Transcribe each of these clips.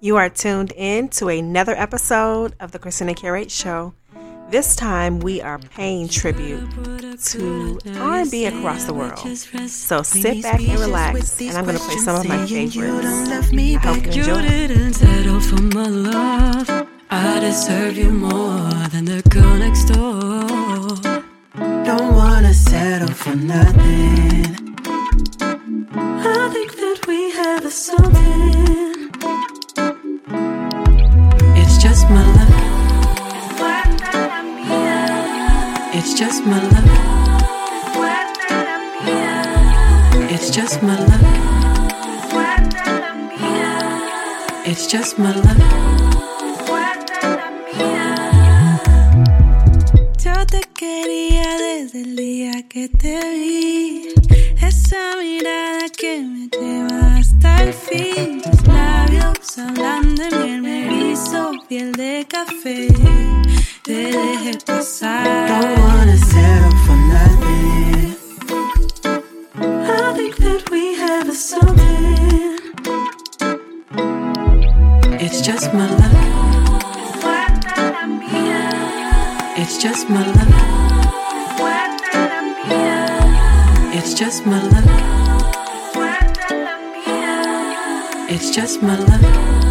You are tuned in to another episode of the Christina Curate Show. This time we are paying tribute to R&B across the world. So sit back and relax, and I'm going to play some of my favorites. I hope you enjoy. I deserve you more than the girl next door. Don't wanna settle for nothing. I think that we have a something. It's just my luck. It's just my luck. It's just my luck. Yo te quería desde el día que te vi. Esa mirada piel de café. Te dejé pasar. Don't wanna settle for nothing. I think that we have a something. It's just my luck. It's just my luck. It's just my luck. It's just my luck.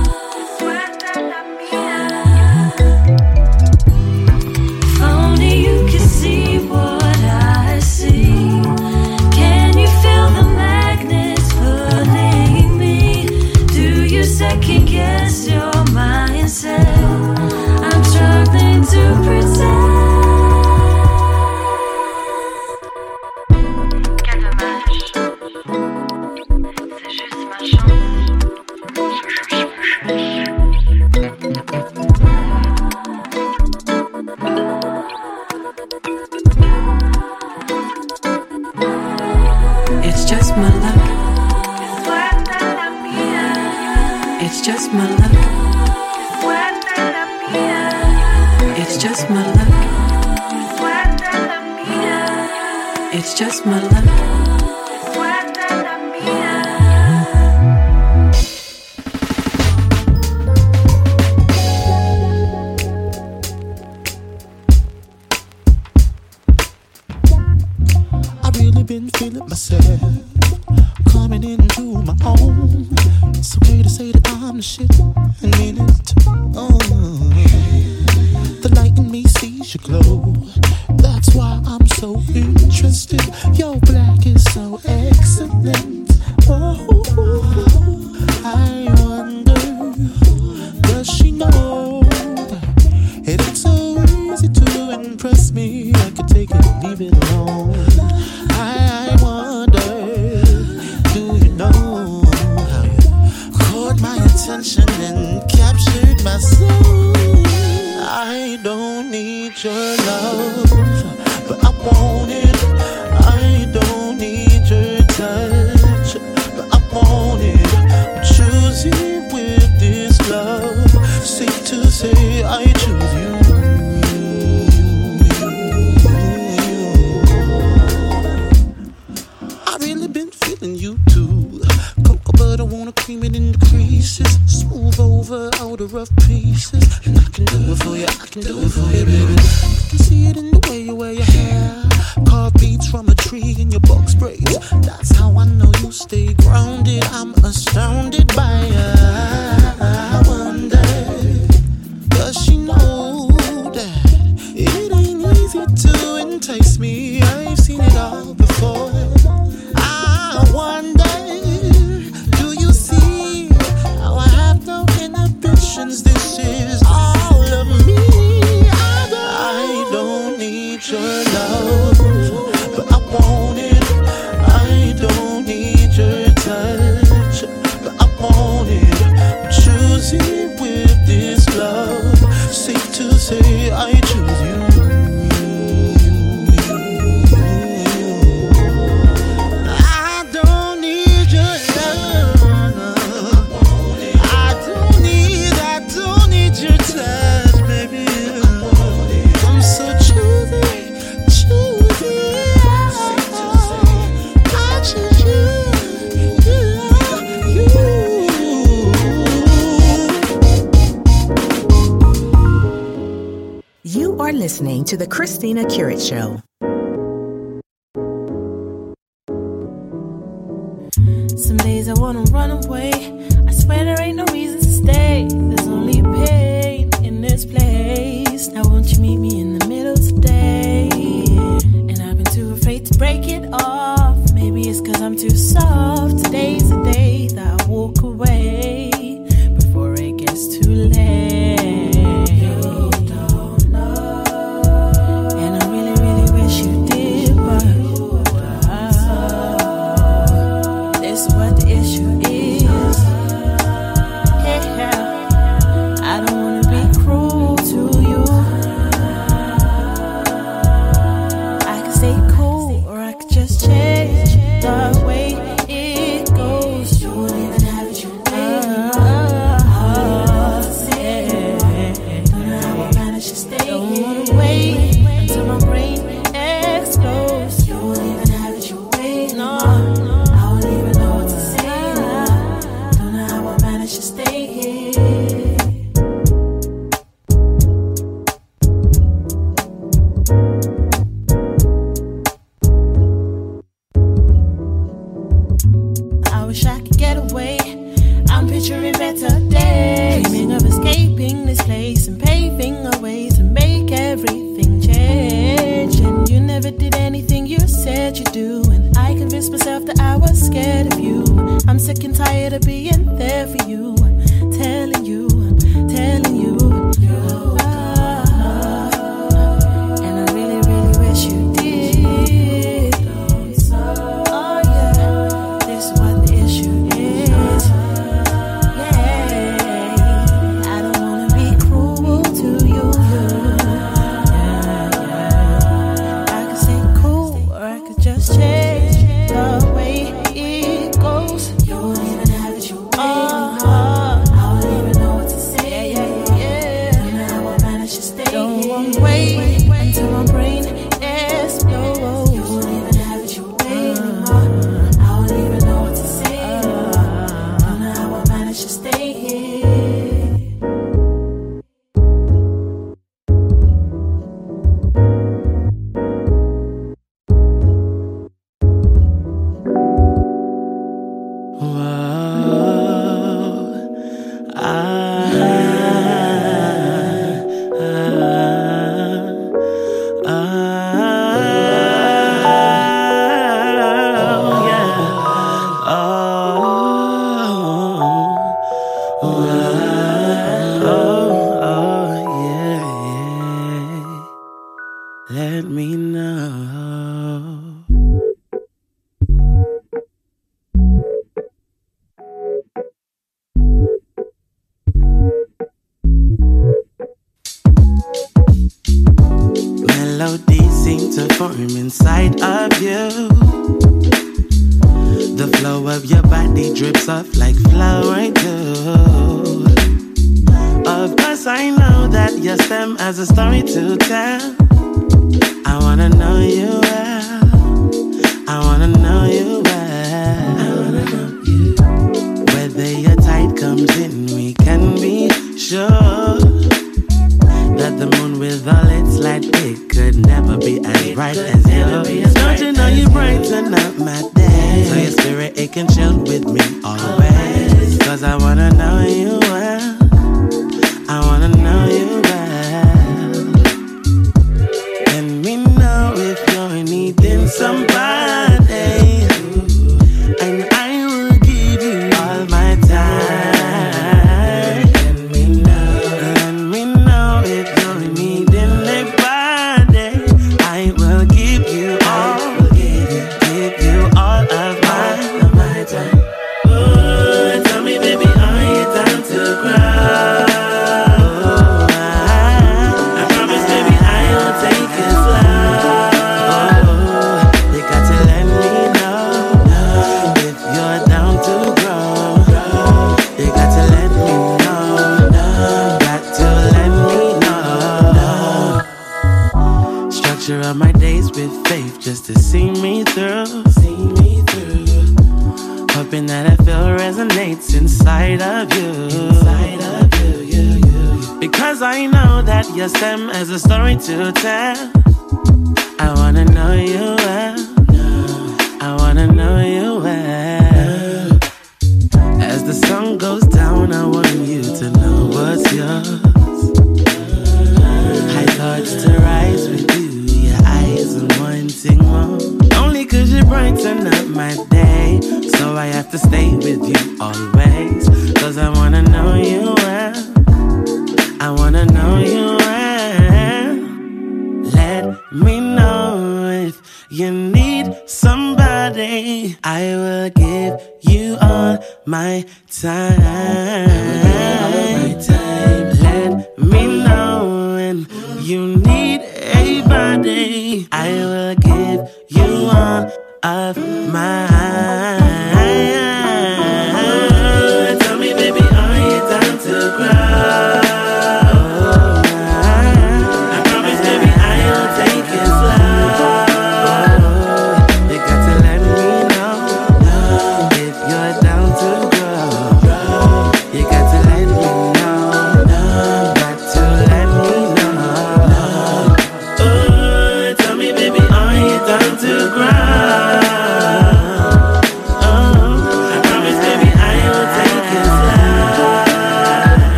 The rough pieces. And I can do it for you, I can do it for you, baby. I can see it in the way you wear your hair. Carved beats from a tree in your box braids. That's how I know you stay grounded. I'm astounded by you. Christina Curate Show.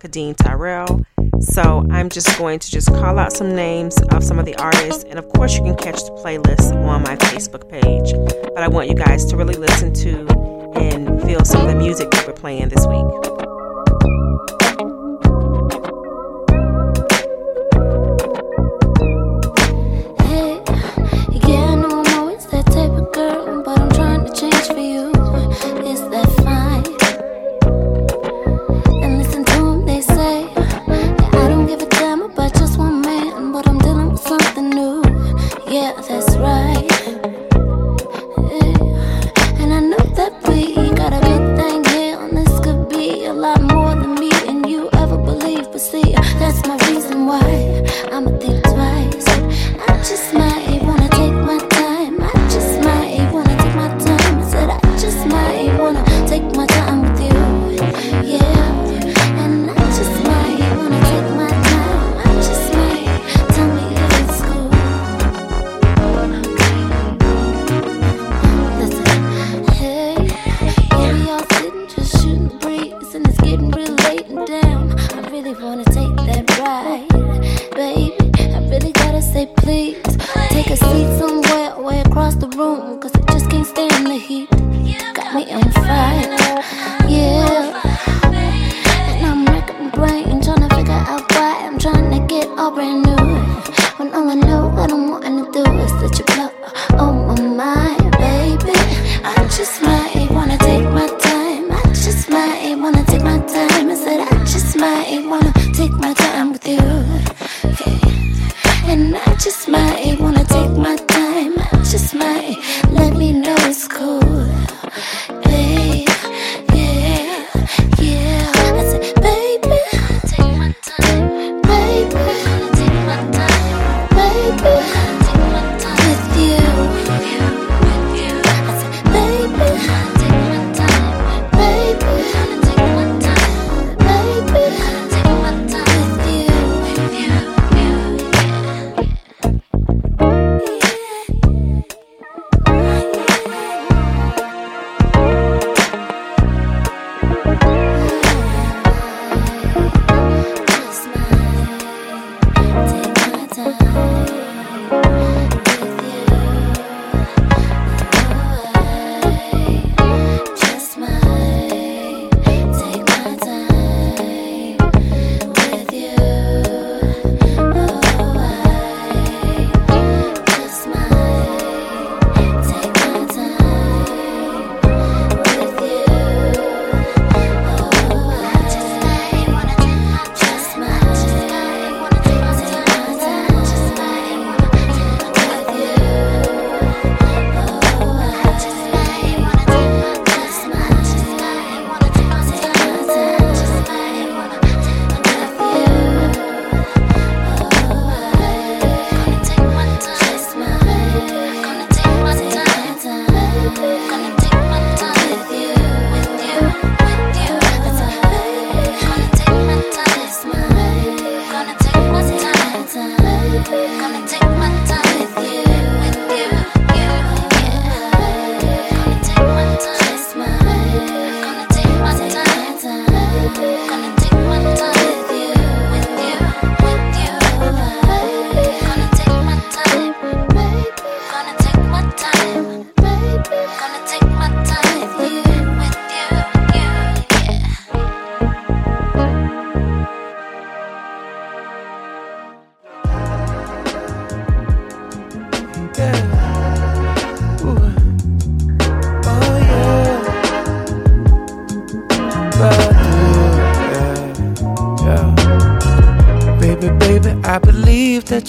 Kadeem Tyrell. So I'm just going to just call out some names of some of the artists, and of course you can catch the playlist on my Facebook page. But I want you guys to really listen to and feel some of the music that we're playing this week.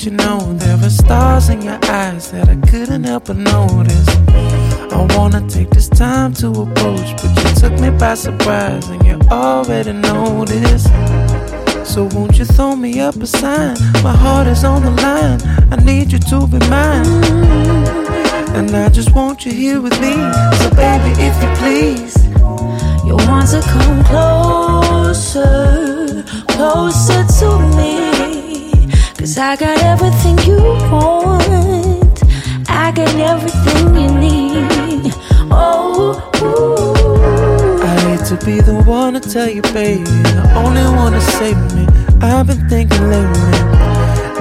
You know there were stars in your eyes that I couldn't help but notice? I wanna take this time to approach, but you took me by surprise and you already know this. So won't you throw me up a sign? My heart is on the line. I need you to be mine. And I just want you here with me. So baby, if you please, you want to come closer, closer to me. Cause I got everything you want. I got everything you need. Oh, ooh. I hate to be the one to tell you, baby. The only one to save me. I've been thinking lately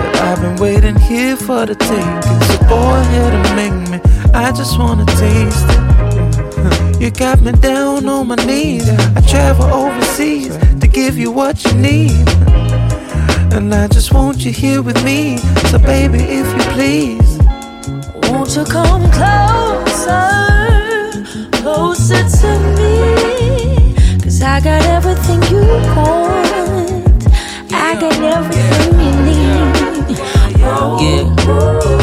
that I've been waiting here for the taking. So go ahead and make me. I just wanna taste it. You got me down on my knees. I travel overseas to give you what you need. And I just want you here with me. So, baby, if you please. Won't you come closer, closer to me? Cause I got everything you want. I got everything you need. Yeah.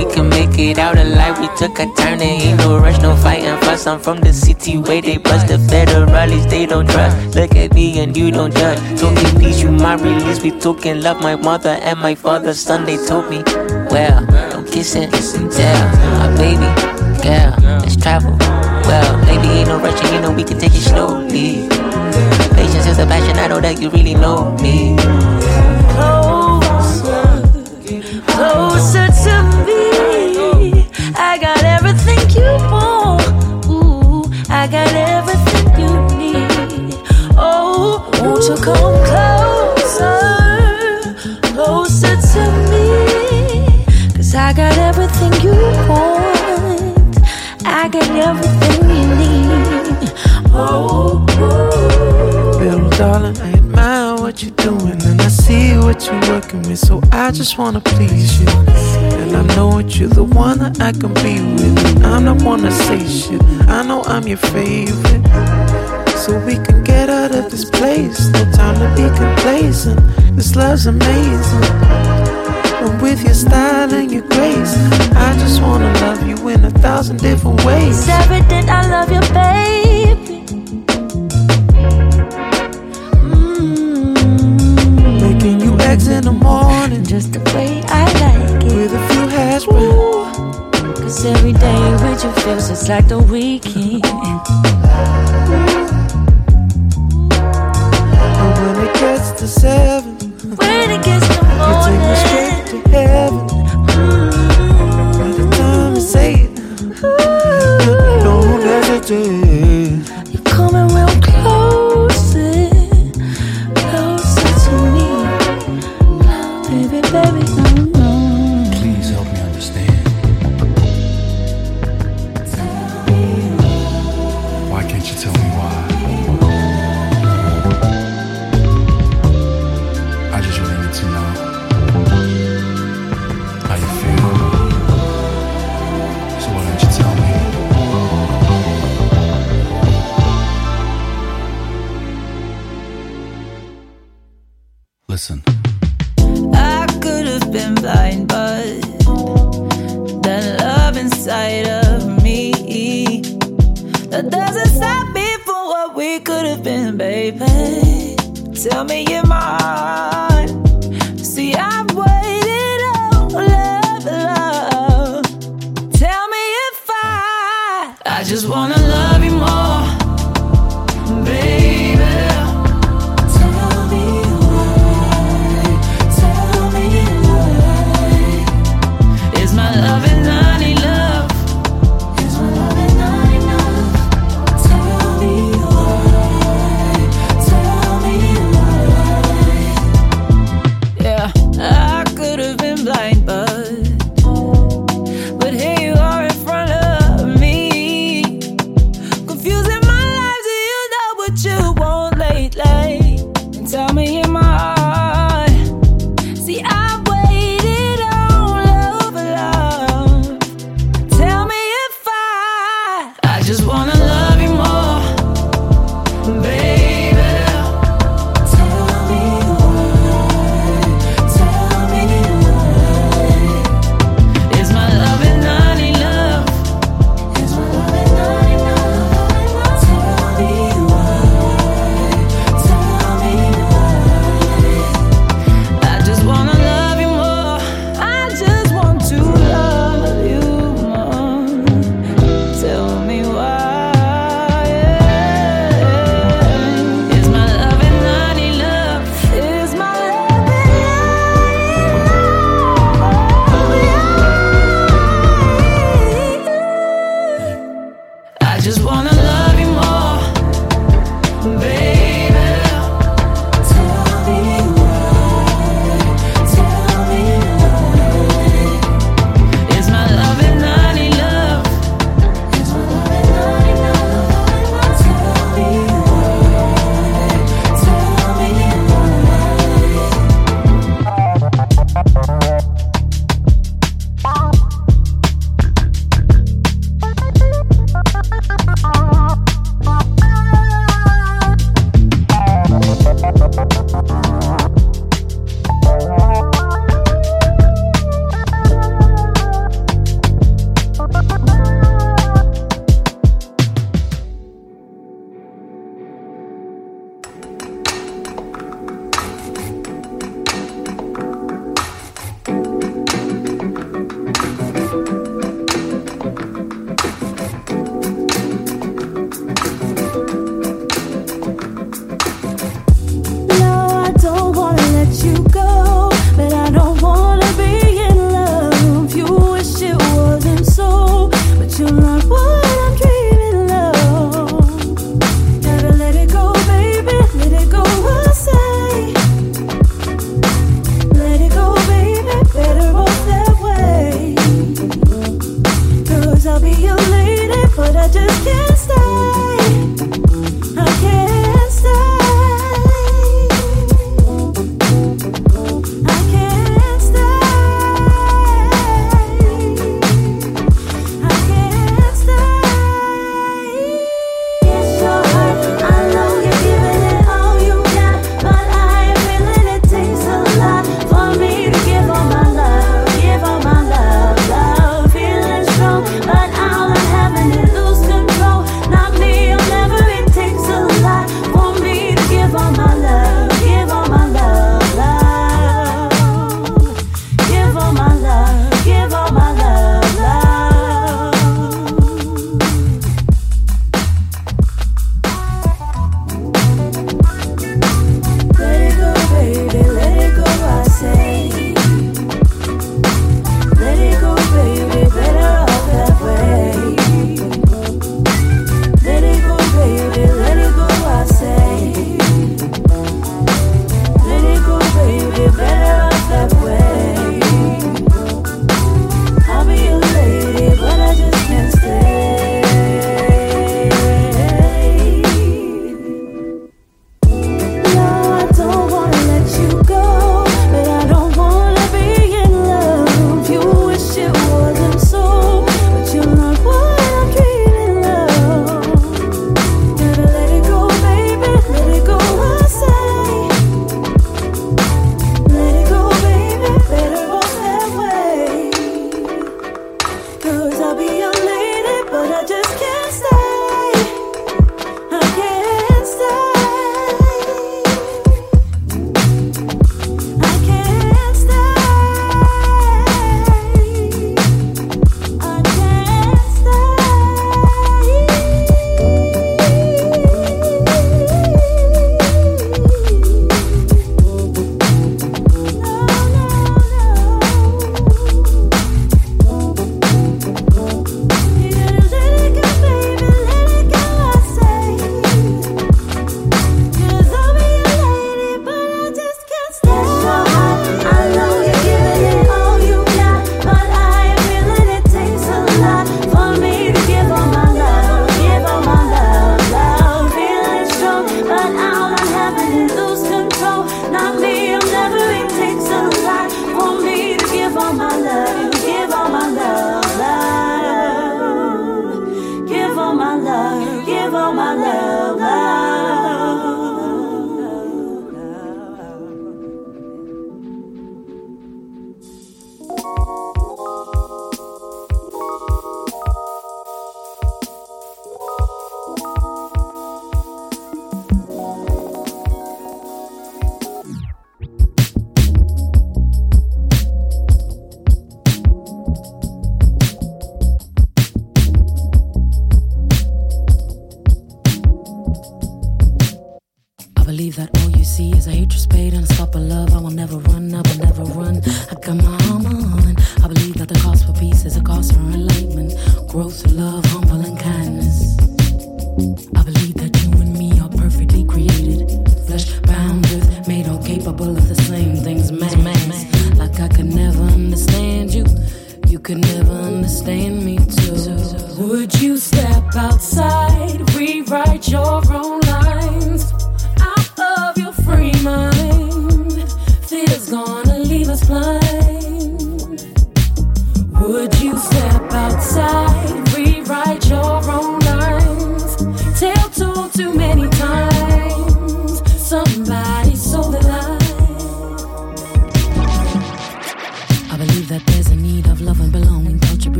We can make it out alive. We took a turn, there ain't no rush, no fighting fuss. I'm from the city where they bust the federalists, they don't trust. Look at me and you don't judge. Talking peace, you my release. We talking love, my mother and my father. Son, they told me, well, don't kiss it, tell my baby, girl, let's travel. Well, maybe ain't no rushing, you know we can take it slowly. Patience is a passion, I know that you really know me. You. Ooh, I got everything you need. Oh, won't you come closer, closer to I got everything you want. I got everything you need. Oh. Little darling, I admire what you're doing see what you're working with. So I just wanna please you. And I know that you're the one that I can be with. I'm not one to say shit. I know I'm your favorite. So we can get out of this place. No time to be complacent. This love's amazing. And with your style and your grace,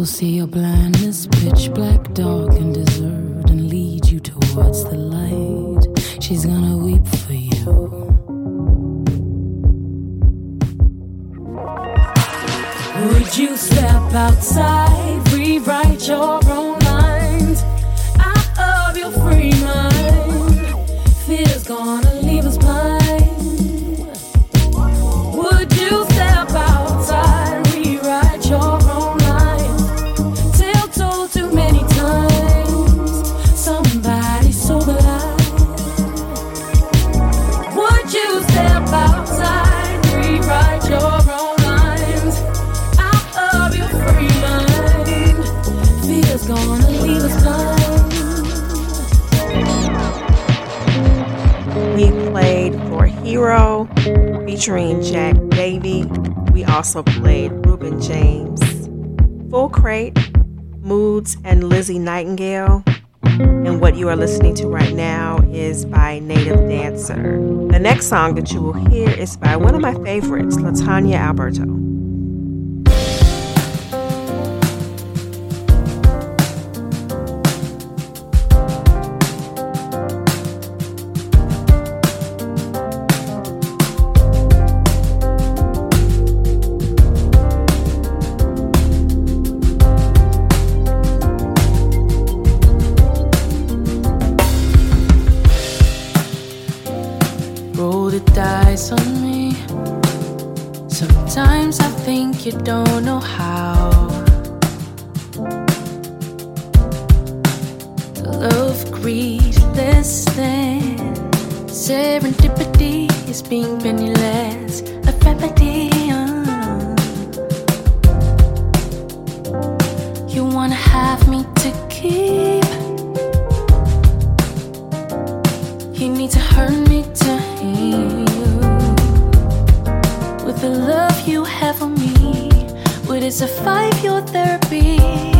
will see your blindness, pitch black, dark, and deserved, and lead you towards the light. She's gonna weep for you. Would you step outside, rewrite your featuring Jack Davey. We also played Reuben James, Full Crate, Moods, and Lizzie Nightingale. And what you are listening to right now is by Native Dancer. The next song that you will hear is by one of my favorites, Latanya Alberto. serendipity is being penniless, a remedy. Uh. You wanna have me to keep? You need to hurt me to heal. With the love you have for me, would it survive your therapy?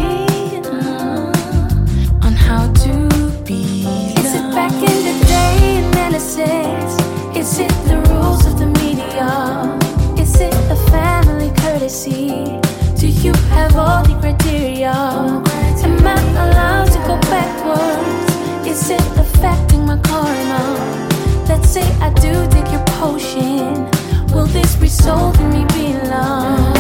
Genesis? Is it the rules of the media? Is it a family courtesy? Do you have all the criteria? Am I allowed to go backwards? Is it affecting my karma? Let's say I do take your potion. Will this result in me being loved?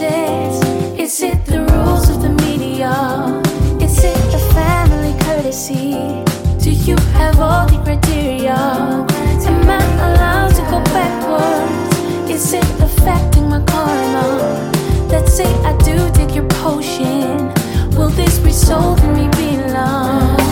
Is it the rules of the media? Is it the family courtesy? Do you have all the criteria? Am I allowed to go backwards? Is it affecting my karma? Let's say I do take your potion. Will this result in me being loved?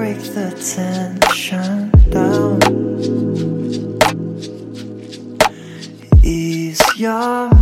break the tension down. Ease your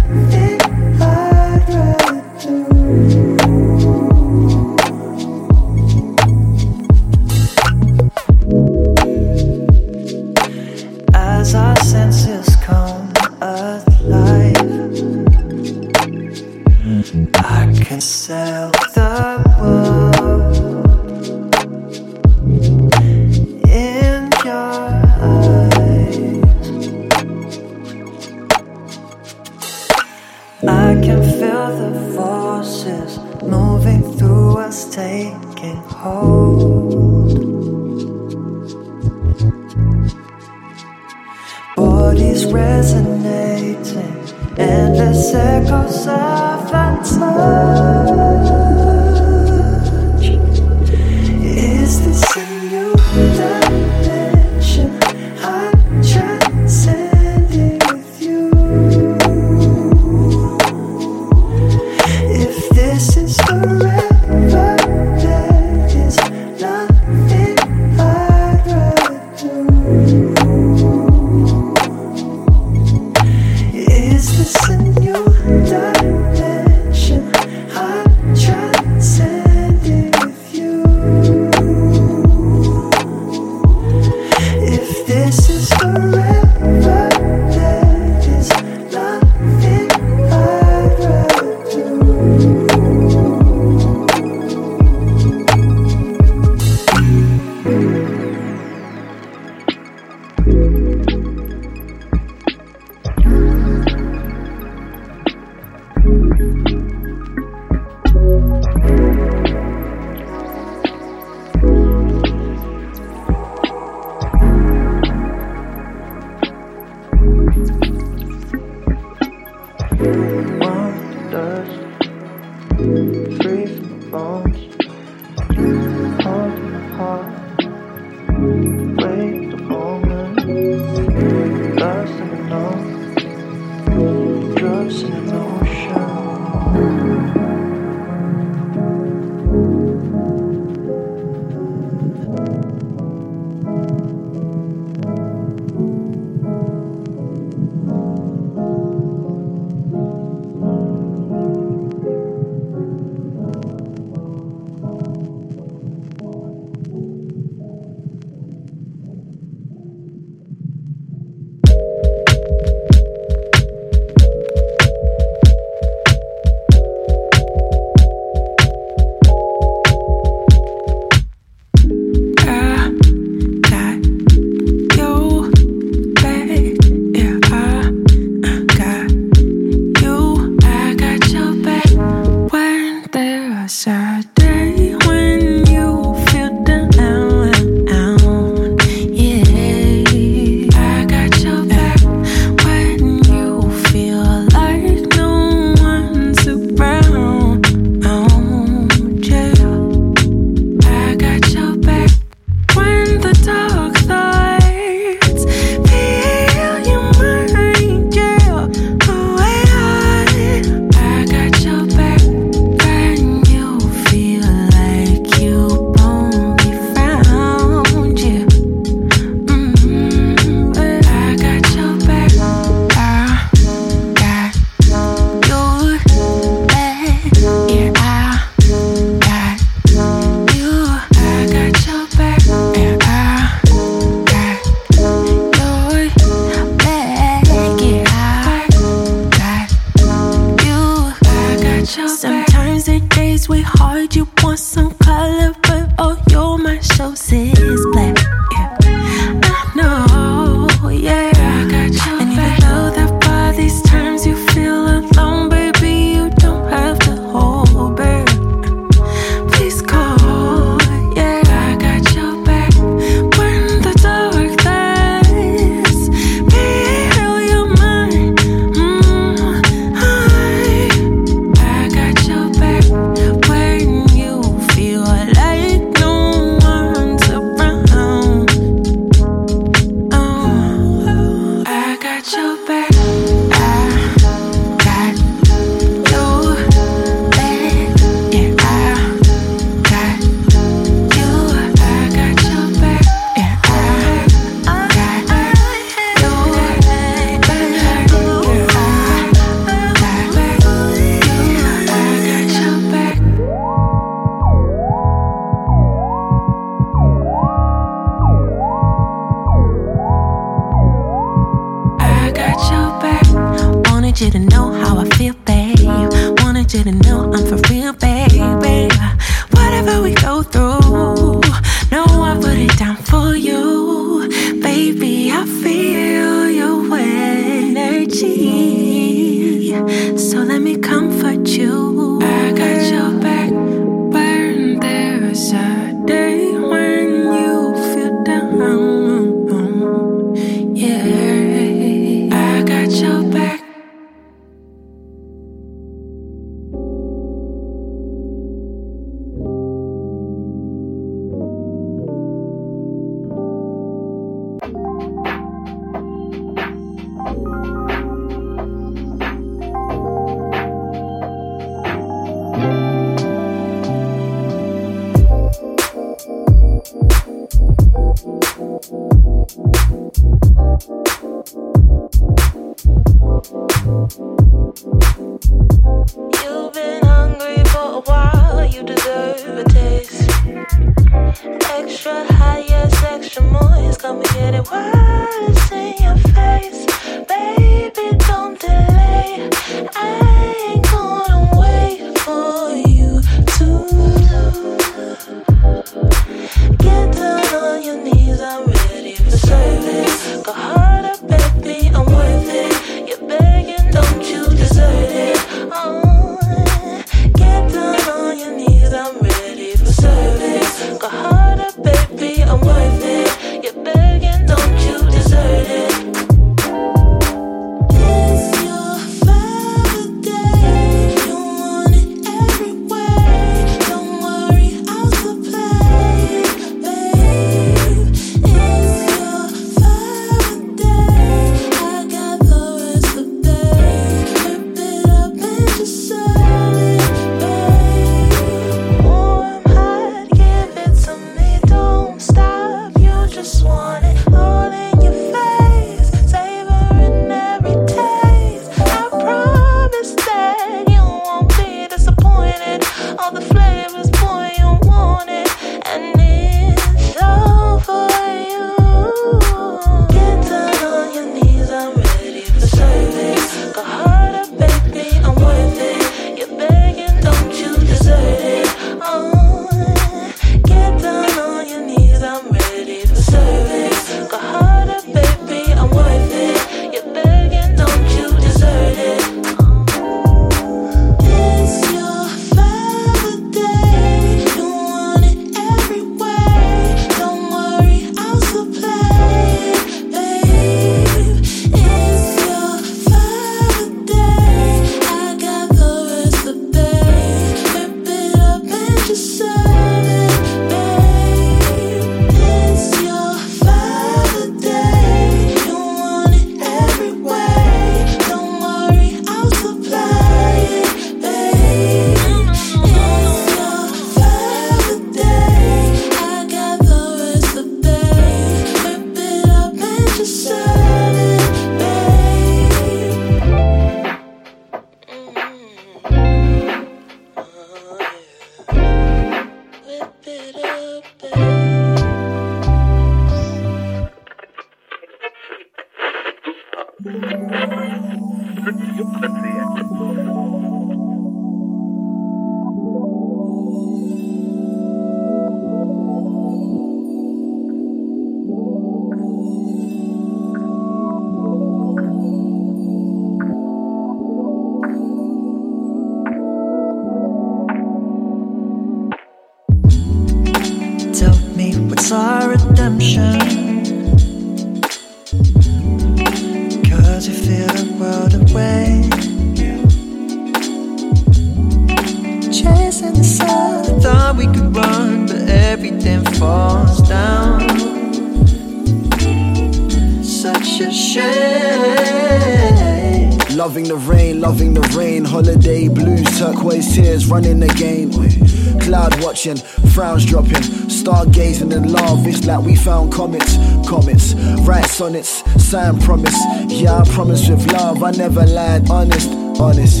sonnets, sign promise. Yeah, I promise with love, I never lied, honest, honest.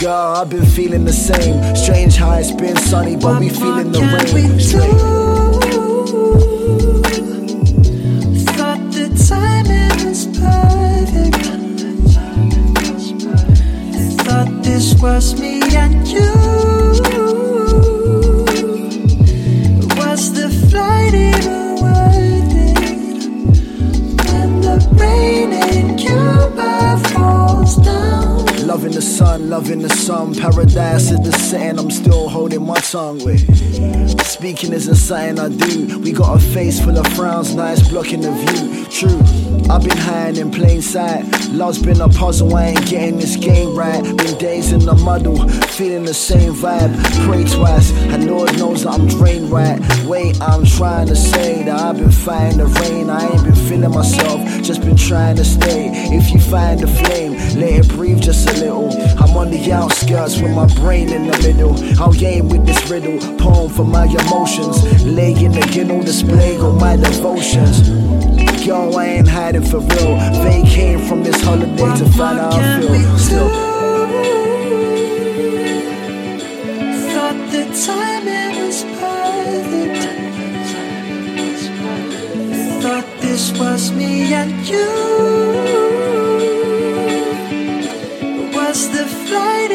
Girl, I've been feeling the same. Strange how it's been sunny, but we feeling the rain. Sun, loving the sun. Paradise is the setting. I'm still holding my tongue with. Speaking isn't something I do. We got a face full of frowns, it's blocking the view. True, I've been hiding in plain sight. Love's been a puzzle, I ain't getting this game right. Been days in the muddle, feeling the same vibe. Pray twice, and Lord knows that I'm drained right. Wait, I'm trying to say that I've been fighting the rain. I ain't been feeling myself, just been trying to stay. If you find the flame, let it breathe just a little. I'm on the outskirts with my brain in the middle. I'll game with this riddle, poem for my emotions. Lay in the ginnel, display all my devotions. Yo, I ain't hiding for real. They came from this holiday to find out I feel. Still. Thought the timing was perfect. Thought this was me and you. Was the flight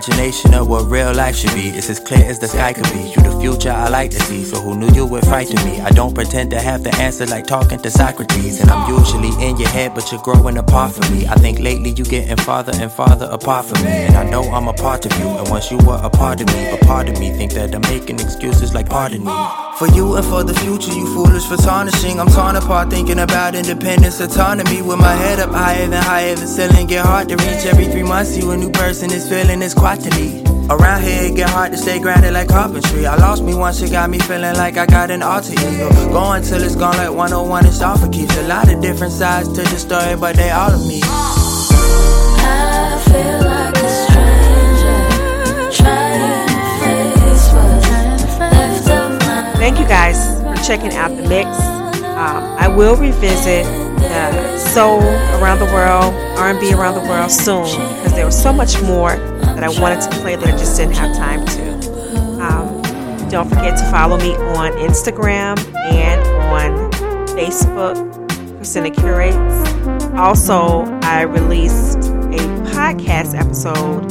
imagination of what real life should be, it's as clear as the sky could be. You the future I like to see, so who knew you would frighten me? I don't pretend to have the answer like talking to Socrates. And I'm usually in your head, but you're growing apart from me. I think lately you getting farther and farther apart from me. And I know I'm a part of you, and once you were a part of me, but part of me think that I'm making excuses like pardon me. For you and for the future, you foolish for tarnishing. I'm torn apart thinking about independence, autonomy. With my head up higher than higher than ceiling, get hard to reach every three months. You a new person is feeling is quantity. Around here, it get hard to stay grounded like carpentry. I lost me once, it got me feeling like I got an alter ego. Going till it's gone like 101, it's all for keeps. A lot of different sides to the story, but they all of me. I feel Thank you guys for checking out the mix. Um, I will revisit the soul around the world, R&B around the world soon because there was so much more that I wanted to play that I just didn't have time to. Um, don't forget to follow me on Instagram and on Facebook, Christina Curates. Also, I released a podcast episode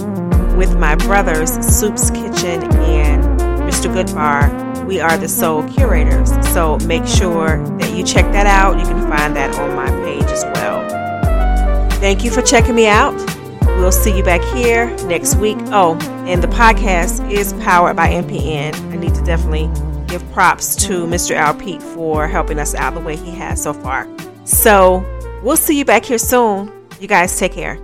with my brothers, Soup's Kitchen and Mr. Goodbar. We are the Soul Curators. So make sure that you check that out. You can find that on my page as well. Thank you for checking me out. We'll see you back here next week. Oh, and the podcast is powered by NPN. I need to definitely give props to Mr. Al Pete for helping us out the way he has so far. So we'll see you back here soon. You guys take care.